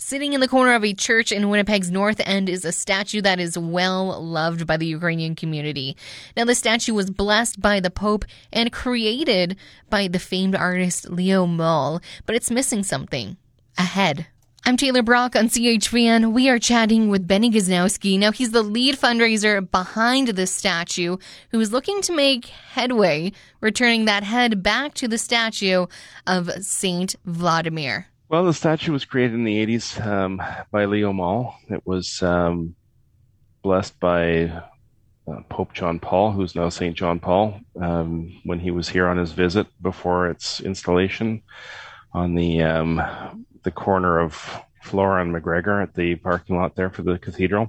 Sitting in the corner of a church in Winnipeg's North End is a statue that is well loved by the Ukrainian community. Now, the statue was blessed by the Pope and created by the famed artist Leo Mol, but it's missing something a head. I'm Taylor Brock on CHVN. We are chatting with Benny Guzhnowski. Now, he's the lead fundraiser behind this statue who is looking to make headway, returning that head back to the statue of Saint Vladimir. Well, the statue was created in the 80s um, by Leo Mol. It was um, blessed by uh, Pope John Paul, who's now St. John Paul, um, when he was here on his visit before its installation on the um, the corner of Flora and McGregor at the parking lot there for the cathedral.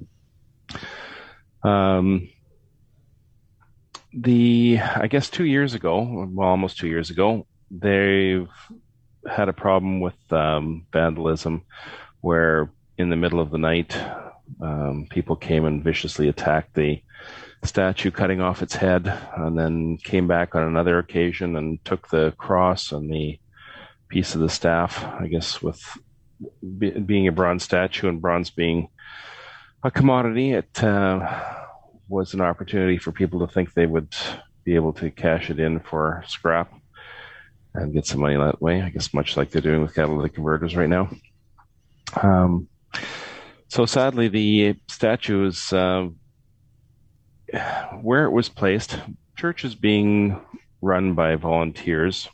Um, the I guess two years ago, well, almost two years ago, they've had a problem with um, vandalism where in the middle of the night um, people came and viciously attacked the statue cutting off its head and then came back on another occasion and took the cross and the piece of the staff i guess with be, being a bronze statue and bronze being a commodity. It uh, was an opportunity for people to think they would be able to cash it in for scrap and get some money that way. I guess much like they're doing with catalytic converters right now. Um, so sadly, the statue is uh, where it was placed. Church is being run by volunteers.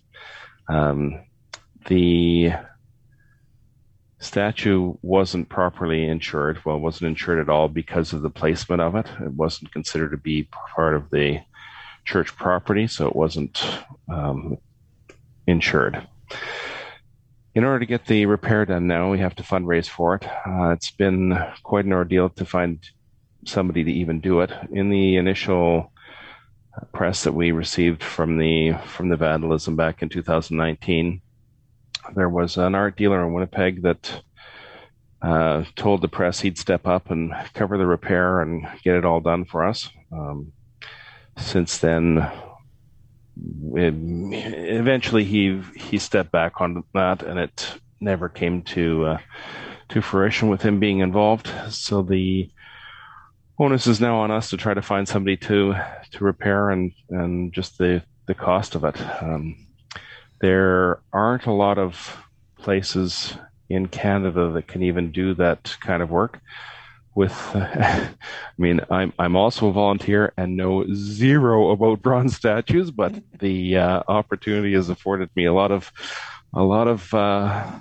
Um, the statue wasn't properly insured. Well, it wasn't insured at all because of the placement of it. It wasn't considered to be part of the church property, so it wasn't um, insured. In order to get the repair done now, we have to fundraise for it. Uh, it's been quite an ordeal to find somebody to even do it. In the initial press that we received from the from the vandalism back in 2019, there was an art dealer in Winnipeg that uh, told the press he'd step up and cover the repair and get it all done for us. Um, since then, eventually he he stepped back on that, and it never came to uh, to fruition with him being involved. So the onus is now on us to try to find somebody to to repair and and just the the cost of it. Um, there aren't a lot of places in Canada that can even do that kind of work with I mean I'm I'm also a volunteer and know zero about bronze statues, but the uh, opportunity has afforded me a lot of a lot of uh,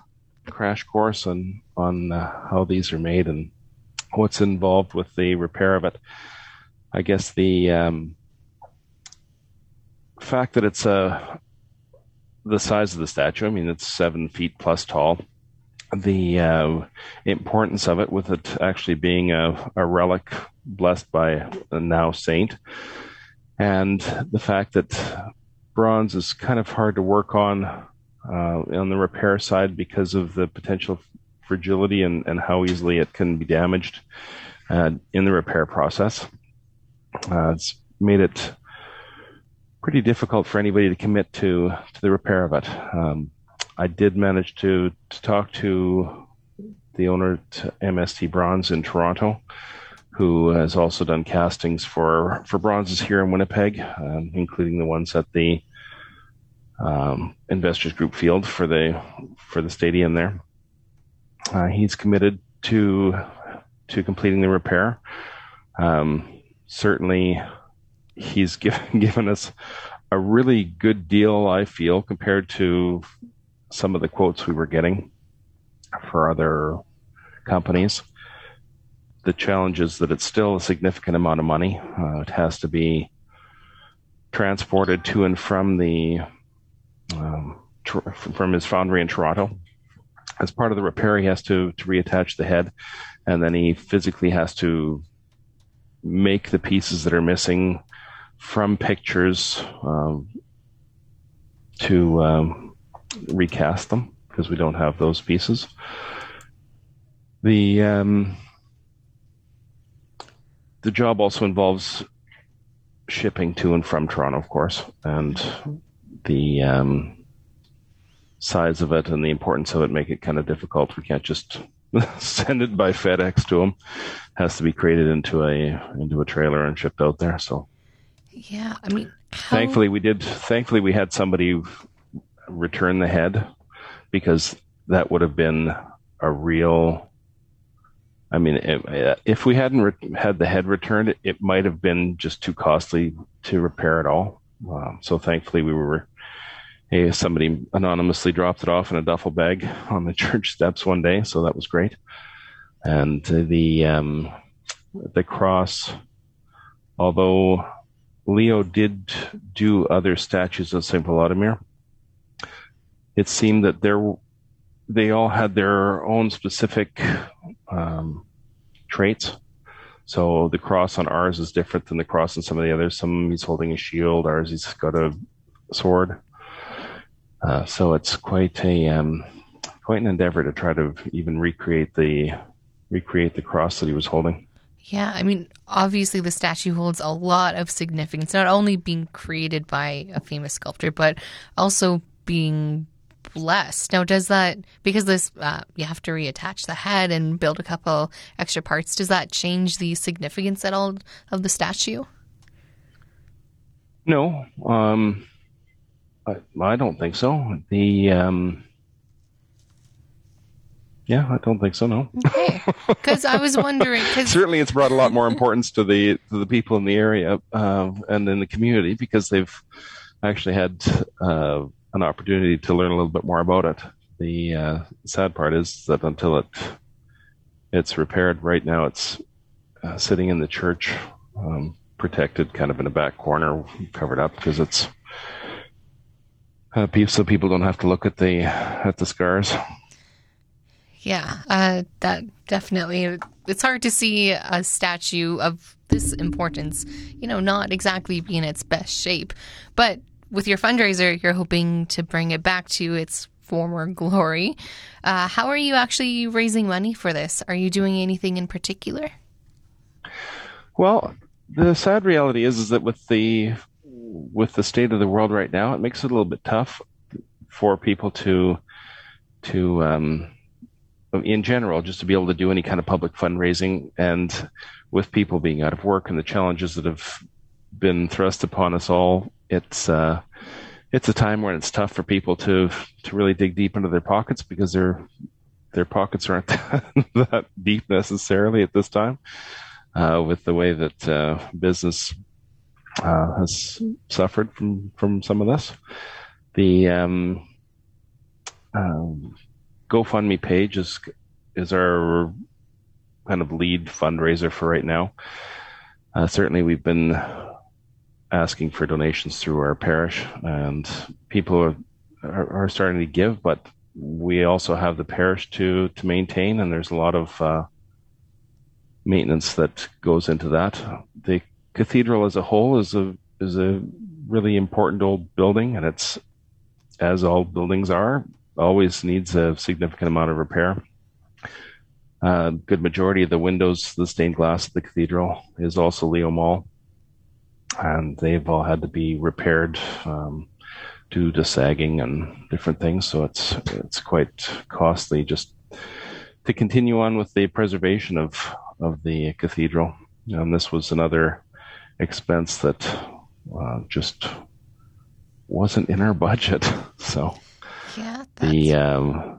crash course on on uh, how these are made and what's involved with the repair of it. I guess the um, fact that it's a uh, the size of the statue. I mean, it's seven feet plus tall the uh, importance of it, with it actually being a, a relic blessed by a now saint, and the fact that bronze is kind of hard to work on uh, on the repair side because of the potential fragility and, and how easily it can be damaged uh, in the repair process. Uh, it's made it pretty difficult for anybody to commit to to the repair of it. Um, I did manage to, to talk to the owner to MST Bronze in Toronto, who has also done castings for for bronzes here in Winnipeg, um, including the ones at the um, Investors Group Field for the for the stadium there. Uh, he's committed to to completing the repair. Um, certainly, he's given given us a really good deal. I feel compared to some of the quotes we were getting for other companies. The challenge is that it's still a significant amount of money. Uh, it has to be transported to and from the um, tr- from his foundry in Toronto. As part of the repair, he has to to reattach the head, and then he physically has to make the pieces that are missing from pictures um, to um, recast them because we don't have those pieces. The um, the job also involves shipping to and from Toronto, of course, and the um, size of it and the importance of it make it kind of difficult. We can't just send it by FedEx to them. Has to be created into a into a trailer and shipped out there. So yeah, I mean, how... thankfully we did. Thankfully we had somebody return the head because that would have been a real. I mean, if we hadn't re- had the head returned, it might have been just too costly to repair it all. Um, so thankfully, we were hey, somebody anonymously dropped it off in a duffel bag on the church steps one day, so that was great. And the um, the cross, although Leo did do other statues of Saint Volodymyr, it seemed that there they all had their own specific um, traits. So the cross on ours is different than the cross on some of the others. Some he's holding a shield, ours he's got a sword. Uh, so it's quite a um, quite an endeavor to try to even recreate the recreate the cross that he was holding. Yeah, I mean, obviously the statue holds a lot of significance, not only being created by a famous sculptor, but also being blessed. Now, does that because this uh, you have to reattach the head and build a couple extra parts? Does that change the significance at all of the statue? No, um, I, I don't think so. The um, yeah, I don't think so. No. Okay, because I was wondering. Cause... Certainly, it's brought a lot more importance to the to the people in the area uh, and in the community because they've actually had uh, an opportunity to learn a little bit more about it. The uh, sad part is that until it it's repaired, right now it's uh, sitting in the church, um, protected, kind of in a back corner, covered up because it's uh, so people don't have to look at the at the scars. Yeah, uh, that definitely. It's hard to see a statue of this importance, you know, not exactly be in its best shape. But with your fundraiser, you're hoping to bring it back to its former glory. Uh, how are you actually raising money for this? Are you doing anything in particular? Well, the sad reality is, is that with the with the state of the world right now, it makes it a little bit tough for people to to um, in general just to be able to do any kind of public fundraising and with people being out of work and the challenges that have been thrust upon us all it's uh, it's a time when it's tough for people to to really dig deep into their pockets because their their pockets aren't that deep necessarily at this time uh, with the way that uh, business uh, has suffered from from some of this. The um, um, GoFundMe page is is our kind of lead fundraiser for right now. Uh, certainly, we've been asking for donations through our parish, and people are, are, starting to give, but we also have the parish to to maintain, and there's a lot of uh, maintenance that goes into that. The cathedral as a whole is a is a really important old building, and it's as all buildings are, always needs a significant amount of repair. A uh, good majority of the windows, the stained glass of the cathedral, is also Leo Mol, and they've all had to be repaired um, due to sagging and different things. So it's it's quite costly just to continue on with the preservation of of the cathedral. And this was another expense that uh, just wasn't in our budget. So yeah, the um,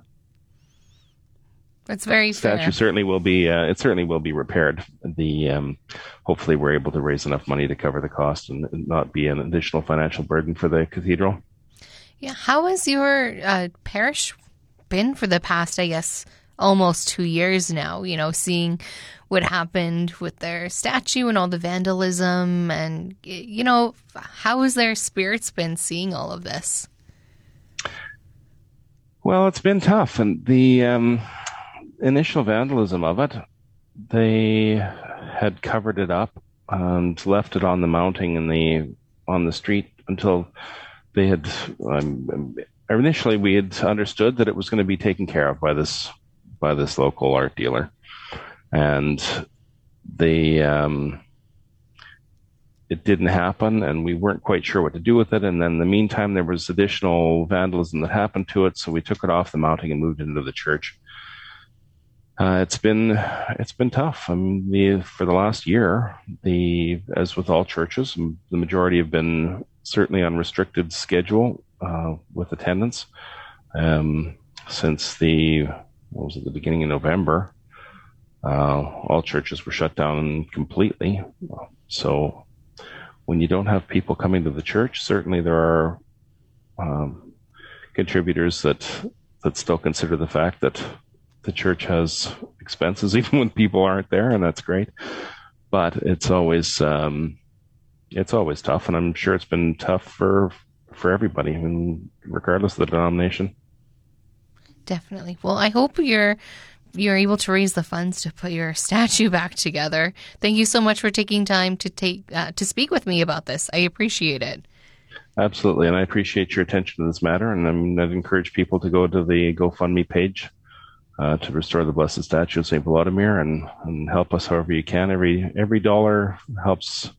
it's very statue fair. certainly will be uh, it certainly will be repaired. The um, hopefully we're able to raise enough money to cover the cost and not be an additional financial burden for the cathedral. Yeah, how has your uh, parish been for the past, I guess, almost two years now? You know, seeing what happened with their statue and all the vandalism and you know how has their spirits been seeing all of this well it's been tough and the um, initial vandalism of it they had covered it up and left it on the mounting in the on the street until they had um, initially we had understood that it was going to be taken care of by this by this local art dealer and the um, it didn't happen, and we weren't quite sure what to do with it. And then, in the meantime, there was additional vandalism that happened to it, so we took it off the mounting and moved it into the church. Uh, it's been it's been tough. I mean, the, for the last year, the as with all churches, the majority have been certainly on restricted schedule uh, with attendance um, since the what was it the beginning of November. Uh, all churches were shut down completely. So when you don't have people coming to the church, certainly there are um, contributors that that still consider the fact that the church has expenses even when people aren't there, and that's great. But it's always um, it's always tough, and I'm sure it's been tough for for everybody, I mean, regardless of the denomination. Definitely. Well, I hope you're you're able to raise the funds to put your statue back together. Thank you so much for taking time to take uh, to speak with me about this. I appreciate it. Absolutely, and I appreciate your attention to this matter. And I I'd encourage people to go to the GoFundMe page uh, to restore the blessed statue of Saint Vladimir and, and help us however you can. Every every dollar helps